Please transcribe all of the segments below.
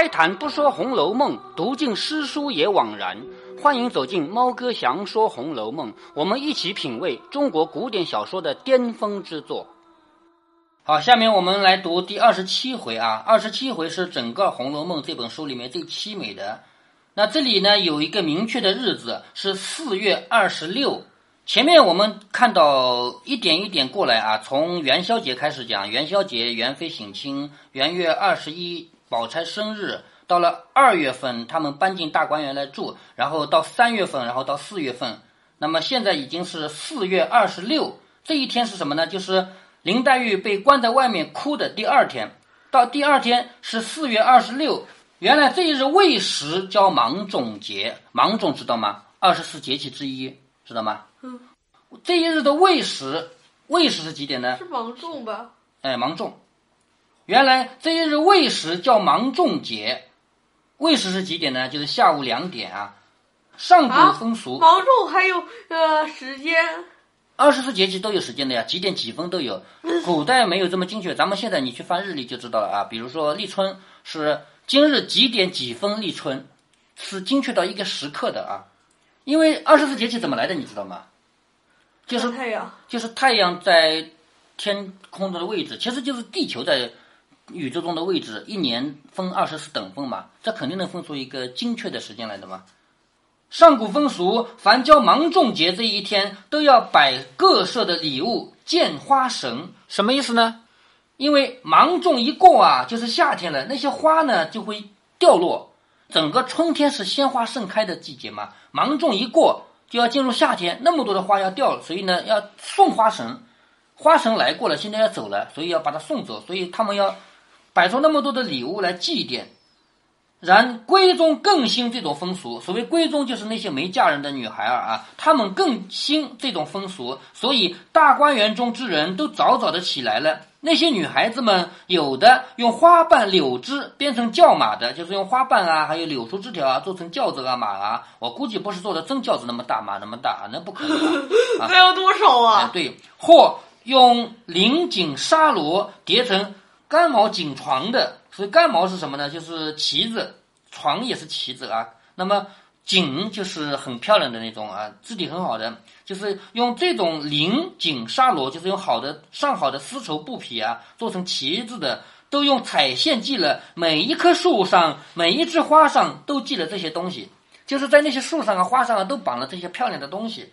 开坛不说《红楼梦》，读尽诗书也枉然。欢迎走进猫哥祥说《红楼梦》，我们一起品味中国古典小说的巅峰之作。好，下面我们来读第二十七回啊。二十七回是整个《红楼梦》这本书里面最凄美的。那这里呢有一个明确的日子是四月二十六。前面我们看到一点一点过来啊，从元宵节开始讲，元宵节元妃省亲，元月二十一宝钗生日，到了二月份他们搬进大观园来住，然后到三月份，然后到四月份，那么现在已经是四月二十六，这一天是什么呢？就是林黛玉被关在外面哭的第二天，到第二天是四月二十六，原来这一日未时叫芒种节，芒种知道吗？二十四节气之一，知道吗？嗯，这一日的未时，未时是几点呢？是芒种吧？哎，芒种。原来这一日未时叫芒种节，未时是几点呢？就是下午两点啊。上古风俗，芒种还有呃时间，二十四节气都有时间的呀，几点几分都有。古代没有这么精确，咱们现在你去翻日历就知道了啊。比如说立春是今日几点几分立春，是精确到一个时刻的啊。因为二十四节气怎么来的，你知道吗？就是太阳，就是太阳在天空中的位置，其实就是地球在宇宙中的位置。一年分二十四等分嘛，这肯定能分出一个精确的时间来的嘛。上古风俗，凡交芒种节这一天，都要摆各色的礼物，见花神。什么意思呢？因为芒种一过啊，就是夏天了，那些花呢就会掉落。整个春天是鲜花盛开的季节嘛，芒种一过就要进入夏天，那么多的花要掉，所以呢要送花神，花神来过了，现在要走了，所以要把它送走，所以他们要摆出那么多的礼物来祭奠。然闺中更兴这种风俗，所谓闺中就是那些没嫁人的女孩儿啊，她们更兴这种风俗，所以大观园中之人都早早的起来了。那些女孩子们，有的用花瓣、柳枝编成轿马的，就是用花瓣啊，还有柳树枝条啊，做成轿子啊、马啊。我估计不是做的真轿子那么大，马那么大，那不可能。那要多少啊？对，或用绫锦纱罗叠成干毛锦床的，所以干毛是什么呢？就是旗子，床也是旗子啊。那么锦就是很漂亮的那种啊，质地很好的，就是用这种绫锦纱罗，就是用好的上好的丝绸布匹啊，做成旗子的，都用彩线系了，每一棵树上、每一枝花上都系了这些东西，就是在那些树上啊、花上啊都绑了这些漂亮的东西。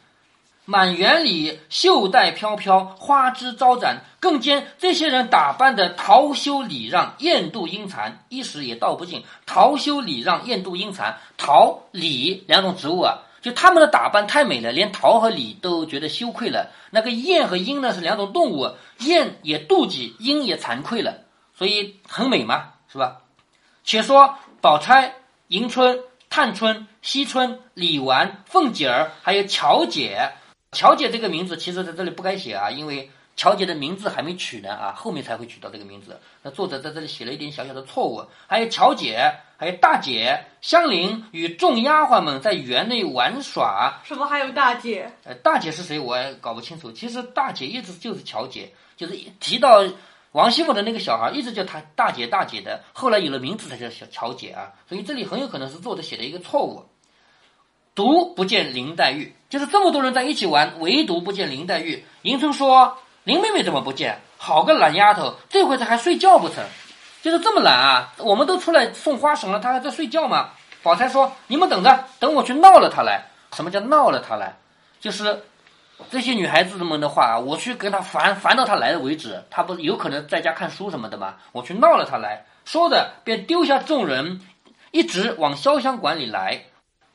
满园里绣带飘飘，花枝招展，更兼这些人打扮的桃羞礼让，艳妒英残，一时也道不尽。桃羞礼让，艳妒英残，桃李两种植物啊，就他们的打扮太美了，连桃和李都觉得羞愧了。那个燕和鹰呢是两种动物，燕也妒忌，鹰也惭愧了，所以很美嘛，是吧？且说宝钗、迎春、探春、惜春、李纨、凤姐儿，还有巧姐。乔姐这个名字其实在这里不该写啊，因为乔姐的名字还没取呢啊，后面才会取到这个名字。那作者在这里写了一点小小的错误。还有乔姐，还有大姐香菱与众丫鬟们在园内玩耍。什么还有大姐？呃，大姐是谁我也搞不清楚。其实大姐一直就是乔姐，就是提到王熙凤的那个小孩，一直叫她大姐大姐的。后来有了名字才叫小乔姐啊，所以这里很有可能是作者写的一个错误。独不见林黛玉，就是这么多人在一起玩，唯独不见林黛玉。迎春说：“林妹妹怎么不见？好个懒丫头，这会子还睡觉不成？就是这么懒啊！我们都出来送花绳了，她还在睡觉吗？”宝钗说：“你们等着，等我去闹了她来。什么叫闹了她来？就是这些女孩子们的话，我去跟她烦，烦到她来了为止。她不有可能在家看书什么的吗？我去闹了她来。”说着，便丢下众人，一直往潇湘馆里来。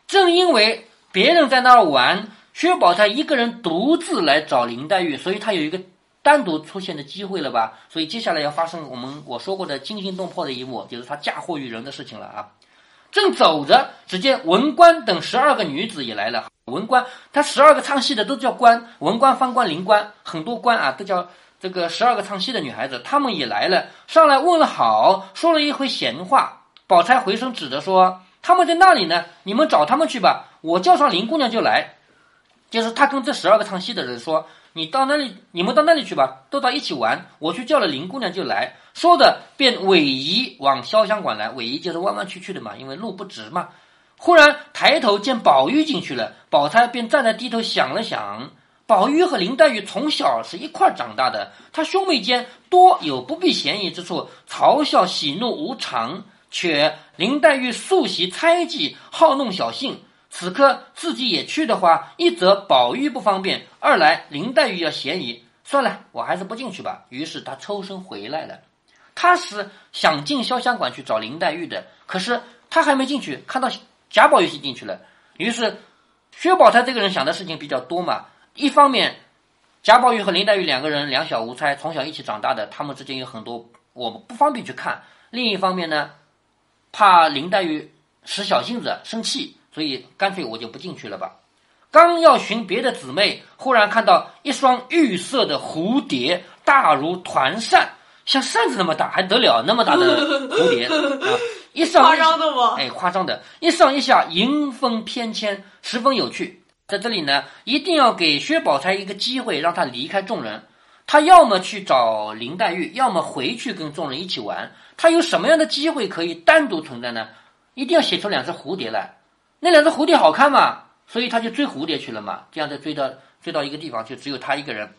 正因为别人在那儿玩，薛宝钗一个人独自来找林黛玉，所以她有一个单独出现的机会了吧？所以接下来要发生我们我说过的惊心动魄的一幕，就是她嫁祸于人的事情了啊！正走着，只见文官等十二个女子也来了。文官，他十二个唱戏的都叫官，文官、方官、灵官，很多官啊，都叫这个十二个唱戏的女孩子，她们也来了，上来问了好，说了一回闲话。宝钗回身指着说。他们在那里呢，你们找他们去吧。我叫上林姑娘就来。就是他跟这十二个唱戏的人说：“你到那里，你们到那里去吧，都到一起玩。我去叫了林姑娘就来，说的便尾移往潇湘馆来。尾移就是弯弯曲曲的嘛，因为路不直嘛。忽然抬头见宝玉进去了，宝钗便站在低头想了想。宝玉和林黛玉从小是一块长大的，他兄妹间多有不避嫌疑之处，嘲笑喜怒无常。却林黛玉素习猜忌，好弄小性。此刻自己也去的话，一则宝玉不方便，二来林黛玉要嫌疑。算了，我还是不进去吧。于是他抽身回来了。他是想进潇湘馆去找林黛玉的，可是他还没进去，看到贾宝玉先进去了。于是薛宝钗这个人想的事情比较多嘛。一方面，贾宝玉和林黛玉两个人两小无猜，从小一起长大的，他们之间有很多我们不方便去看。另一方面呢，怕林黛玉使小性子生气，所以干脆我就不进去了吧。刚要寻别的姊妹，忽然看到一双玉色的蝴蝶，大如团扇，像扇子那么大，还得了？那么大的 蝴蝶啊！一上夸张的吗？哎，夸张的，一上一下，迎风翩跹，十分有趣。在这里呢，一定要给薛宝钗一个机会，让她离开众人。她要么去找林黛玉，要么回去跟众人一起玩。他有什么样的机会可以单独存在呢？一定要写出两只蝴蝶来。那两只蝴蝶好看嘛？所以他就追蝴蝶去了嘛。这样再追到追到一个地方，就只有他一个人。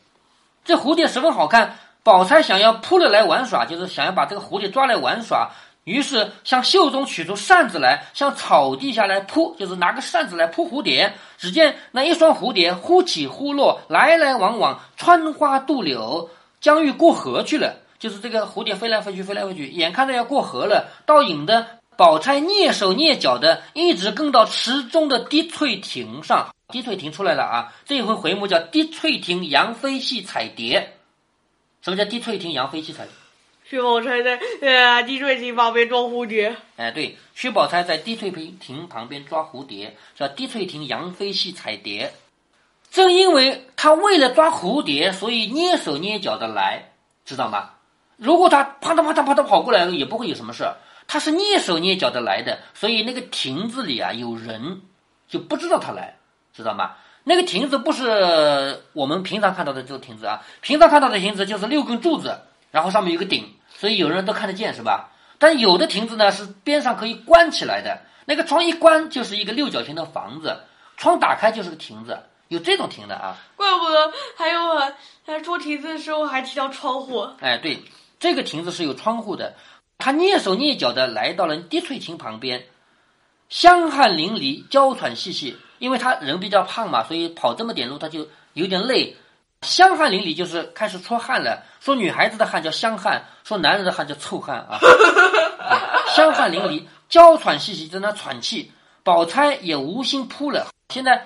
这蝴蝶十分好看，宝钗想要扑了来玩耍，就是想要把这个蝴蝶抓来玩耍。于是向袖中取出扇子来，向草地下来扑，就是拿个扇子来扑蝴蝶。只见那一双蝴蝶忽起忽落，来来往往，穿花渡柳，将欲过河去了。就是这个蝴蝶飞来飞去，飞来飞去，眼看着要过河了，倒影的宝钗蹑手蹑脚的，一直跟到池中的滴翠亭上。滴翠亭出来了啊！这一回回目叫“滴翠亭杨妃戏彩蝶”。什么叫滴翠亭杨妃戏彩？薛宝钗在呃滴翠亭旁边抓蝴蝶。哎，对，薛宝钗在滴翠亭旁边抓蝴蝶，叫滴翠亭杨妃戏彩蝶。正因为他为了抓蝴蝶，所以蹑手蹑脚的来，知道吗？如果他啪嗒啪嗒啪嗒跑过来，也不会有什么事。他是蹑手蹑脚的来的，所以那个亭子里啊有人，就不知道他来，知道吗？那个亭子不是我们平常看到的这个亭子啊，平常看到的亭子就是六根柱子，然后上面有个顶。所以有人都看得见是吧？但有的亭子呢是边上可以关起来的，那个窗一关就是一个六角形的房子，窗打开就是个亭子，有这种亭的啊。怪不得还有啊，他捉亭子的时候还提到窗户。哎，对，这个亭子是有窗户的。他蹑手蹑脚的来到了滴翠亭旁边，香汗淋漓，娇喘细细，因为他人比较胖嘛，所以跑这么点路他就有点累。香汗淋漓就是开始出汗了。说女孩子的汗叫香汗，说男人的汗叫臭汗啊。香汗淋漓，娇喘细细，在那喘气。宝钗也无心扑了。现在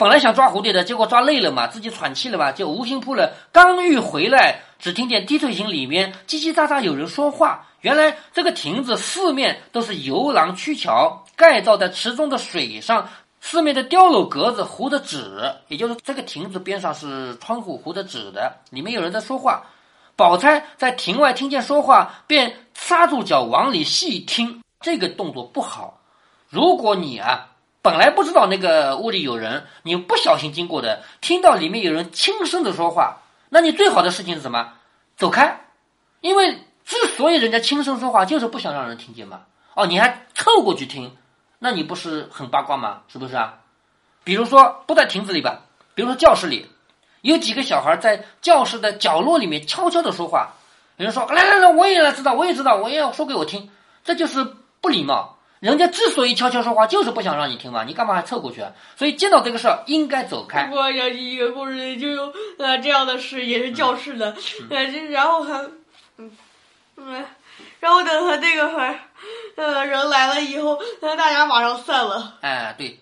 本来想抓蝴蝶的，结果抓累了嘛，自己喘气了嘛，就无心扑了。刚欲回来，只听见滴翠亭里面叽叽喳喳有人说话。原来这个亭子四面都是游廊曲桥，盖造在池中的水上。四面的雕镂格子糊的纸，也就是这个亭子边上是窗户糊的纸的，里面有人在说话。宝钗在亭外听见说话，便刹住脚往里细听。这个动作不好。如果你啊本来不知道那个屋里有人，你不小心经过的，听到里面有人轻声的说话，那你最好的事情是什么？走开。因为之所以人家轻声说话，就是不想让人听见嘛。哦，你还凑过去听。那你不是很八卦吗？是不是啊？比如说不在亭子里吧，比如说教室里，有几个小孩在教室的角落里面悄悄的说话。有人说：“来来来，我也来知道，我也知道，我也要说给我听。”这就是不礼貌。人家之所以悄悄说话，就是不想让你听嘛。你干嘛还凑过去啊？所以见到这个事儿，应该走开。我想起一个故事，就有呃这样的事，也是教室的，呃，然后还，嗯，嗯。然后等他这个呃人来了以后，那大家马上散了。哎，对，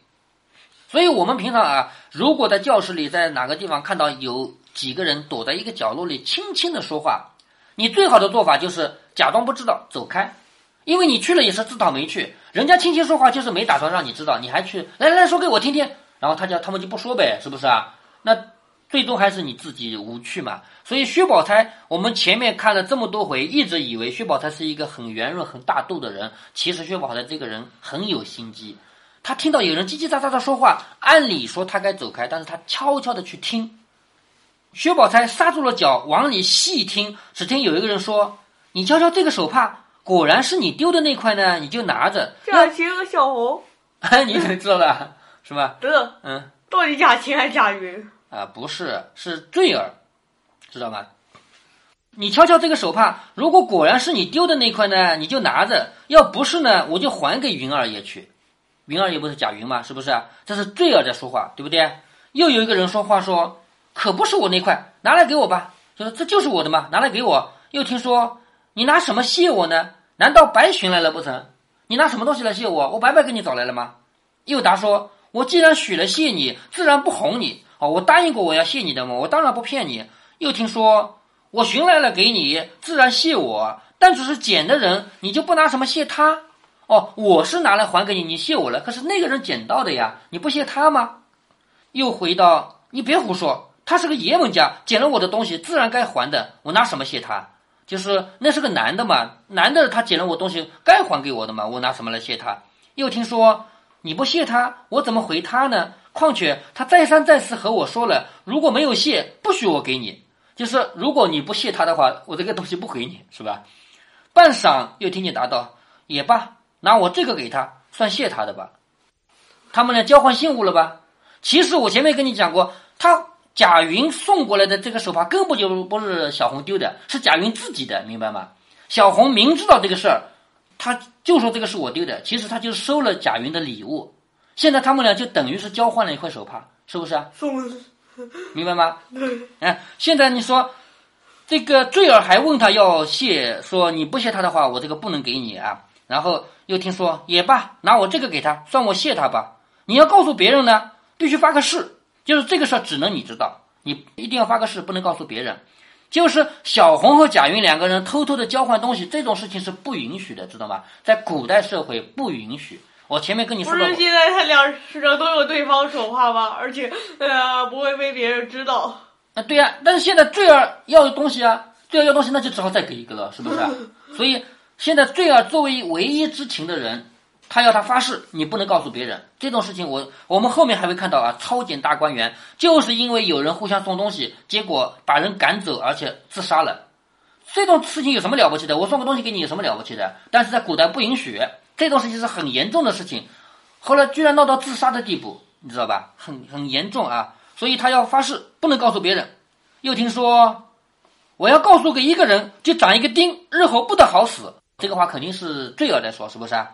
所以我们平常啊，如果在教室里，在哪个地方看到有几个人躲在一个角落里轻轻的说话，你最好的做法就是假装不知道，走开，因为你去了也是自讨没趣。人家轻轻说话就是没打算让你知道，你还去来来说给我听听，然后他就他们就不说呗，是不是啊？那。最终还是你自己无趣嘛，所以薛宝钗，我们前面看了这么多回，一直以为薛宝钗是一个很圆润、很大度的人。其实薛宝钗这个人很有心机，她听到有人叽叽喳喳的说话，按理说她该走开，但是她悄悄的去听，薛宝钗刹住了脚，往里细听，只听有一个人说：“你瞧瞧这个手帕，果然是你丢的那块呢，你就拿着。贾琴和小红，你怎么知道的？是吧？这嗯到底贾琴还是贾云？啊，不是，是坠儿，知道吗？你瞧瞧这个手帕，如果果然是你丢的那块呢，你就拿着；要不是呢，我就还给云二爷去。云二爷不是贾云吗？是不是？这是坠儿在说话，对不对？又有一个人说话说：“可不是我那块，拿来给我吧。”就说这就是我的嘛，拿来给我。又听说你拿什么谢我呢？难道白寻来了不成？你拿什么东西来谢我？我白白给你找来了吗？又答说：“我既然许了谢你，自然不哄你。哦，我答应过我要谢你的嘛，我当然不骗你。”又听说我寻来了给你，自然谢我，但只是捡的人，你就不拿什么谢他？哦，我是拿来还给你，你谢我了，可是那个人捡到的呀，你不谢他吗？又回到你别胡说，他是个爷们家，捡了我的东西，自然该还的，我拿什么谢他？就是那是个男的嘛，男的他捡了我东西，该还给我的嘛，我拿什么来谢他？又听说你不谢他，我怎么回他呢？况且他再三再四和我说了，如果没有谢，不许我给你。就是如果你不谢他的话，我这个东西不给你，是吧？半晌又听见答道：“也罢，拿我这个给他，算谢他的吧。”他们俩交换信物了吧？其实我前面跟你讲过，他贾云送过来的这个手帕根本就不是小红丢的，是贾云自己的，明白吗？小红明知道这个事儿，他就说这个是我丢的，其实他就收了贾云的礼物。现在他们俩就等于是交换了一块手帕，是不是啊？送明白吗？哎，现在你说这个坠儿还问他要谢，说你不谢他的话，我这个不能给你啊。然后又听说也罢，拿我这个给他，算我谢他吧。你要告诉别人呢，必须发个誓，就是这个事儿只能你知道，你一定要发个誓，不能告诉别人。就是小红和贾云两个人偷偷的交换东西，这种事情是不允许的，知道吗？在古代社会不允许。我前面跟你不说了是，现在他俩身上都有对方手帕吗？而且呃不会被别人知道。啊，对呀、但是现在坠儿要的东西啊，坠儿要东西，那就只好再给一个了，是不是啊？所以现在坠儿作为唯一知情的人，他要他发誓，你不能告诉别人这种事情我。我们后面还会看到啊，超检大观园就是因为有人互相送东西，结果把人赶走，而且自杀了。这种事情有什么了不起的？我送个东西给你有什么了不起的？但是在古代不允许，这种事情是很严重的事情。后来居然闹到自杀的地步，你知道吧？很很严重啊！所以他要发誓，不能告诉别人。又听说我要告诉给一个人，就长一个钉，日后不得好死。这个话肯定是罪儿在说，是不是啊？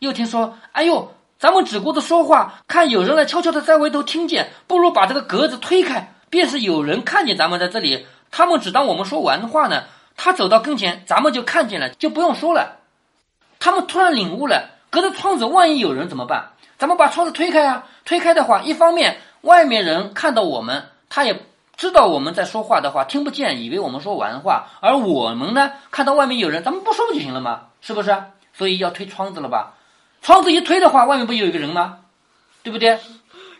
又听说，哎呦，咱们只顾着说话，看有人来悄悄的在外头听见，不如把这个格子推开，便是有人看见咱们在这里，他们只当我们说完话呢。他走到跟前，咱们就看见了，就不用说了。他们突然领悟了，隔着窗子，万一有人怎么办？咱们把窗子推开啊！推开的话，一方面外面人看到我们，他也知道我们在说话的话，听不见，以为我们说完话；而我们呢，看到外面有人，咱们不说不就行了吗？是不是？所以要推窗子了吧？窗子一推的话，外面不有一个人吗？对不对？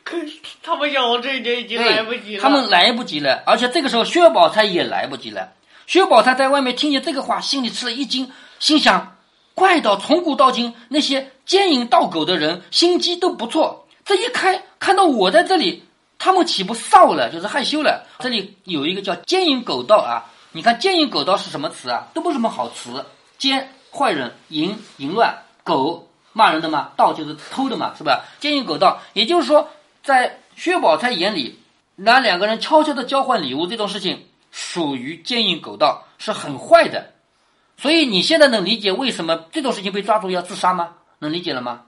可是他们想到这一点已经来不及了。他们来不及了，而且这个时候薛宝钗也来不及了。薛宝钗在外面听见这个话，心里吃了一惊，心想：怪到从古到今那些奸淫盗狗的人，心机都不错。这一开看到我在这里，他们岂不臊了，就是害羞了。这里有一个叫奸淫狗盗啊，你看奸淫狗盗是什么词啊？都不是什么好词。奸坏人，淫淫乱，狗骂人的嘛，盗就是偷的嘛，是吧？奸淫狗盗，也就是说，在薛宝钗眼里，拿两个人悄悄的交换礼物这种事情，属于奸淫狗盗，是很坏的。所以你现在能理解为什么这种事情被抓住要自杀吗？能理解了吗？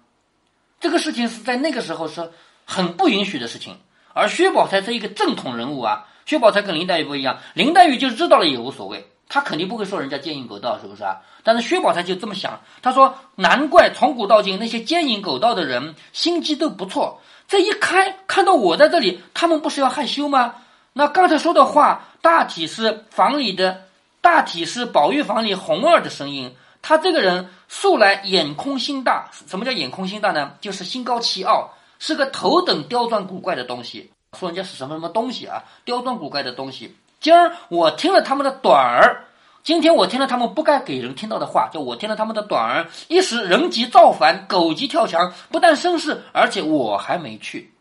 这个事情是在那个时候是很不允许的事情。而薛宝钗是一个正统人物啊，薛宝钗跟林黛玉不一样，林黛玉就知道了也无所谓，他肯定不会说人家奸淫狗盗，是不是啊？但是薛宝钗就这么想，她说难怪从古到今那些奸淫狗盗的人心机都不错，这一开看到我在这里，他们不是要害羞吗？那刚才说的话，大体是房里的，大体是宝玉房里红儿的声音。他这个人素来眼空心大，什么叫眼空心大呢？就是心高气傲，是个头等刁钻古怪的东西。说人家是什么什么东西啊？刁钻古怪的东西。今儿我听了他们的短儿，今天我听了他们不该给人听到的话，就我听了他们的短儿，一时人急造反，狗急跳墙，不但生事，而且我还没去。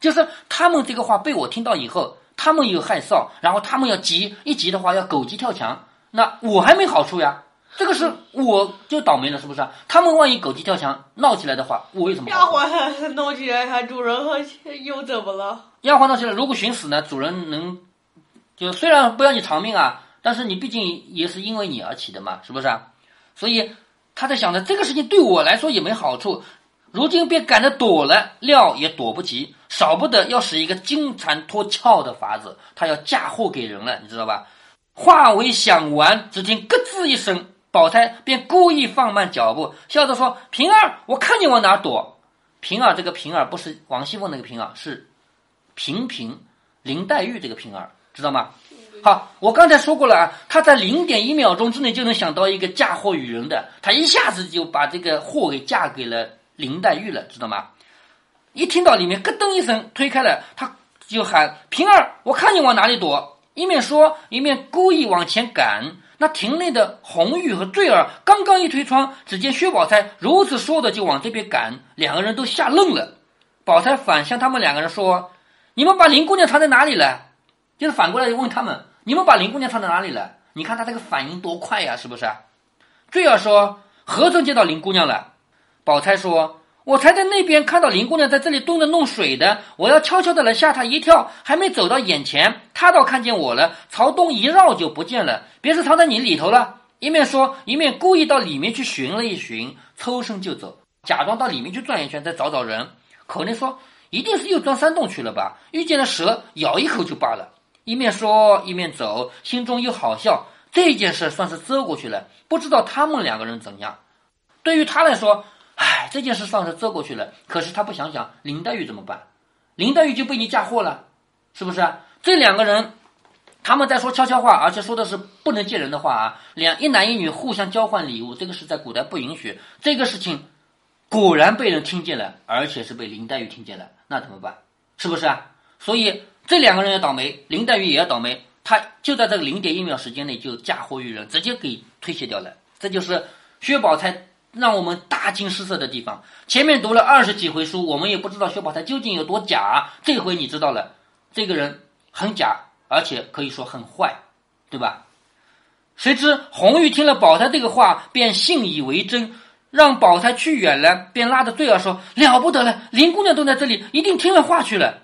就是他们这个话被我听到以后，他们又害臊，然后他们要急，一急的话要狗急跳墙，那我还没好处呀。这个是我就倒霉了，是不是？他们万一狗急跳墙闹起来的话，我为什么丫鬟闹起来，他主人又怎么了？丫鬟闹起来，如果寻死呢，主人能就虽然不要你偿命啊，但是你毕竟也是因为你而起的嘛，是不是啊？所以他在想着这个事情对我来说也没好处，如今被赶着躲了，料也躲不及，少不得要使一个金蝉脱壳的法子，他要嫁祸给人了，你知道吧？话未想完，只听咯吱一声。宝钗便故意放慢脚步，笑着说：“平儿，我看你往哪躲。”平儿这个平儿不是王熙凤那个平儿，是平平林黛玉这个平儿，知道吗？好，我刚才说过了啊，他在零点一秒钟之内就能想到一个嫁祸于人的，他一下子就把这个祸给嫁给了林黛玉了，知道吗？一听到里面咯噔一声推开了，他就喊：“平儿，我看你往哪里躲。”一面说，一面故意往前赶。那亭内的红玉和坠儿刚刚一推窗，只见薛宝钗如此说的就往这边赶，两个人都吓愣了。宝钗反向他们两个人说：“你们把林姑娘藏在哪里了？”就是反过来问他们：“你们把林姑娘藏在哪里了？”你看他这个反应多快呀，是不是？坠儿说：“何曾见到林姑娘了？”宝钗说。我才在那边看到林姑娘在这里蹲着弄水的，我要悄悄的来吓她一跳，还没走到眼前，她倒看见我了，朝东一绕就不见了，别是藏在你里头了。一面说，一面故意到里面去寻了一寻，抽身就走，假装到里面去转一圈，再找找人。口内说，一定是又钻山洞去了吧？遇见了蛇，咬一口就罢了。一面说一面走，心中又好笑，这件事算是遮过去了。不知道他们两个人怎样？对于他来说。唉，这件事算是遮过去了。可是他不想想林黛玉怎么办？林黛玉就被你嫁祸了，是不是？这两个人，他们在说悄悄话，而且说的是不能见人的话啊。两一男一女互相交换礼物，这个是在古代不允许。这个事情果然被人听见了，而且是被林黛玉听见了，那怎么办？是不是啊？所以这两个人要倒霉，林黛玉也要倒霉。他就在这个零点一秒时间内就嫁祸于人，直接给推卸掉了。这就是薛宝钗。让我们大惊失色的地方，前面读了二十几回书，我们也不知道薛宝钗究竟有多假。这回你知道了，这个人很假，而且可以说很坏，对吧？谁知红玉听了宝钗这个话，便信以为真，让宝钗去远了，便拉着坠儿说：“了不得了，林姑娘都在这里，一定听了话去了。”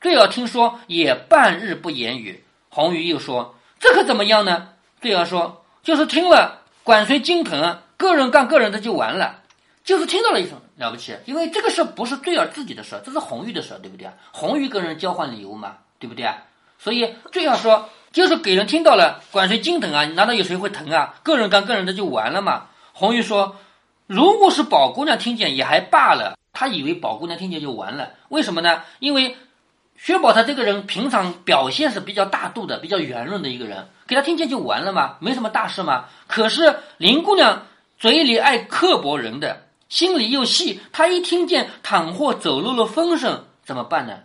坠儿听说，也半日不言语。红玉又说：“这可怎么样呢？”坠儿说：“就是听了，管谁心疼。”个人干个人的就完了，就是听到了一声了不起，因为这个事不是坠儿自己的事，这是红玉的事，对不对啊？红玉跟人交换礼物嘛，对不对啊？所以坠儿说，就是给人听到了，管谁心疼啊？难道有谁会疼啊？个人干个人的就完了嘛？红玉说，如果是宝姑娘听见也还罢了，她以为宝姑娘听见就完了，为什么呢？因为薛宝钗这个人平常表现是比较大度的，比较圆润的一个人，给他听见就完了嘛？没什么大事嘛？可是林姑娘。嘴里爱刻薄人的，心里又细。她一听见倘或走漏了风声，怎么办呢？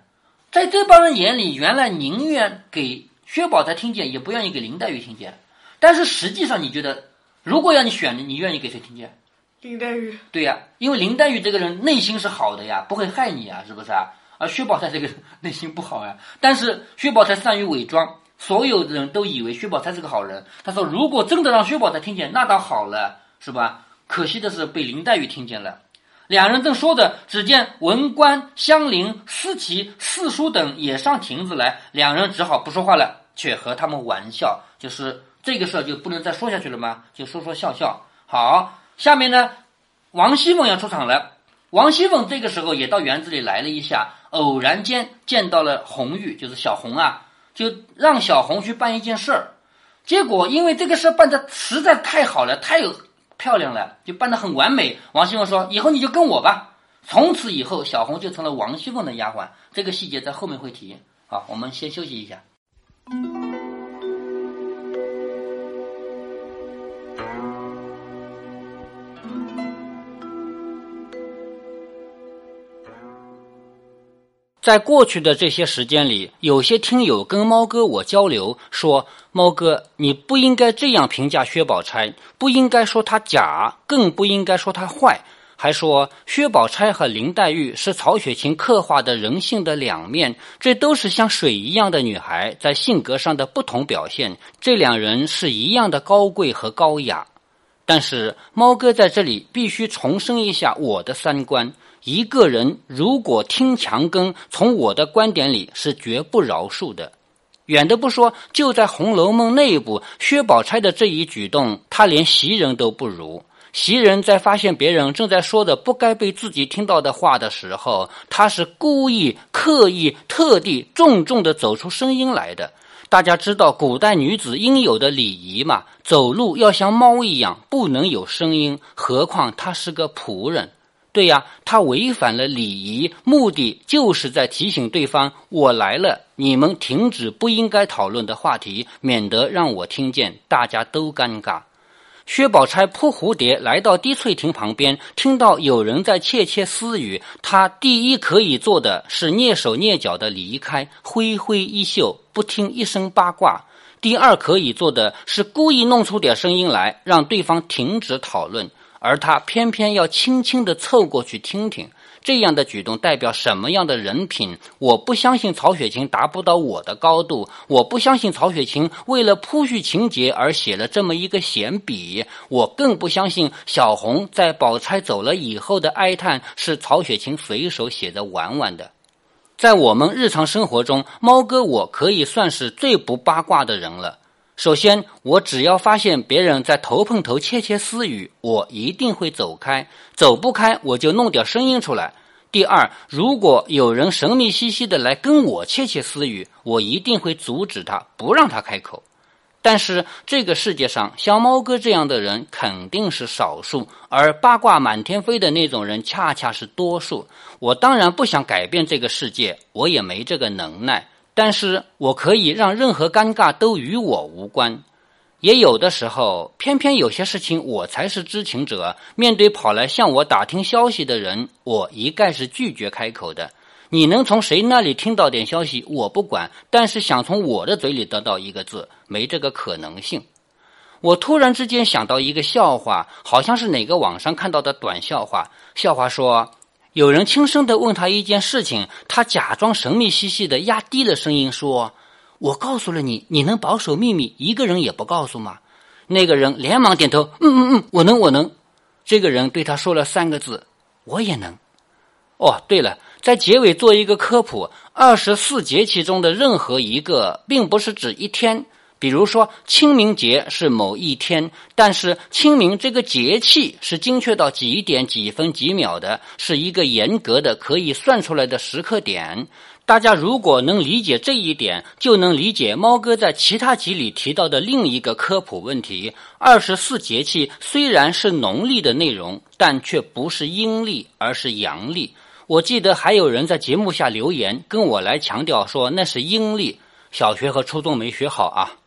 在这帮人眼里，原来宁愿给薛宝钗听见，也不愿意给林黛玉听见。但是实际上，你觉得，如果要你选，你愿意给谁听见？林黛玉。对呀，因为林黛玉这个人内心是好的呀，不会害你啊，是不是啊？而薛宝钗这个内心不好呀。但是薛宝钗善于伪装，所有的人都以为薛宝钗是个好人。他说，如果真的让薛宝钗听见，那倒好了。是吧？可惜的是被林黛玉听见了。两人正说着，只见文官、香菱、思琪、四叔等也上亭子来，两人只好不说话了，却和他们玩笑。就是这个事儿就不能再说下去了吗？就说说笑笑。好，下面呢，王熙凤要出场了。王熙凤这个时候也到园子里来了一下，偶然间见到了红玉，就是小红啊，就让小红去办一件事儿。结果因为这个事儿办的实在太好了，太有。漂亮了，就办的很完美。王熙凤说：“以后你就跟我吧。”从此以后，小红就成了王熙凤的丫鬟。这个细节在后面会提。好，我们先休息一下。在过去的这些时间里，有些听友跟猫哥我交流说：“猫哥，你不应该这样评价薛宝钗，不应该说她假，更不应该说她坏。”还说薛宝钗和林黛玉是曹雪芹刻画的人性的两面，这都是像水一样的女孩在性格上的不同表现。这两人是一样的高贵和高雅。但是猫哥在这里必须重申一下我的三观：一个人如果听墙根，从我的观点里是绝不饶恕的。远的不说，就在《红楼梦》内部，薛宝钗的这一举动，她连袭人都不如。袭人在发现别人正在说的不该被自己听到的话的时候，她是故意、刻意、特地、重重的走出声音来的。大家知道古代女子应有的礼仪嘛？走路要像猫一样，不能有声音。何况她是个仆人。对呀，他违反了礼仪，目的就是在提醒对方：我来了，你们停止不应该讨论的话题，免得让我听见，大家都尴尬。薛宝钗扑蝴蝶来到滴翠亭旁边，听到有人在窃窃私语。她第一可以做的是蹑手蹑脚的离开，挥挥衣袖，不听一声八卦；第二可以做的是故意弄出点声音来，让对方停止讨论，而他偏偏要轻轻地凑过去听听。这样的举动代表什么样的人品？我不相信曹雪芹达不到我的高度，我不相信曹雪芹为了铺叙情节而写了这么一个闲笔，我更不相信小红在宝钗走了以后的哀叹是曹雪芹随手写的玩玩的。在我们日常生活中，猫哥我可以算是最不八卦的人了。首先，我只要发现别人在头碰头窃窃私语，我一定会走开；走不开，我就弄点声音出来。第二，如果有人神秘兮兮的来跟我窃窃私语，我一定会阻止他，不让他开口。但是这个世界上像猫哥这样的人肯定是少数，而八卦满天飞的那种人恰恰是多数。我当然不想改变这个世界，我也没这个能耐。但是我可以让任何尴尬都与我无关，也有的时候，偏偏有些事情我才是知情者。面对跑来向我打听消息的人，我一概是拒绝开口的。你能从谁那里听到点消息，我不管；但是想从我的嘴里得到一个字，没这个可能性。我突然之间想到一个笑话，好像是哪个网上看到的短笑话。笑话说。有人轻声的问他一件事情，他假装神秘兮兮的压低了声音说：“我告诉了你，你能保守秘密，一个人也不告诉吗？”那个人连忙点头：“嗯嗯嗯，我能，我能。”这个人对他说了三个字：“我也能。”哦，对了，在结尾做一个科普：二十四节气中的任何一个，并不是指一天。比如说，清明节是某一天，但是清明这个节气是精确到几点几分几秒的，是一个严格的可以算出来的时刻点。大家如果能理解这一点，就能理解猫哥在其他集里提到的另一个科普问题：二十四节气虽然是农历的内容，但却不是阴历，而是阳历。我记得还有人在节目下留言跟我来强调说那是阴历，小学和初中没学好啊。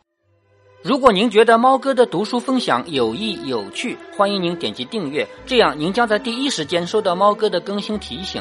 如果您觉得猫哥的读书分享有益有趣，欢迎您点击订阅，这样您将在第一时间收到猫哥的更新提醒。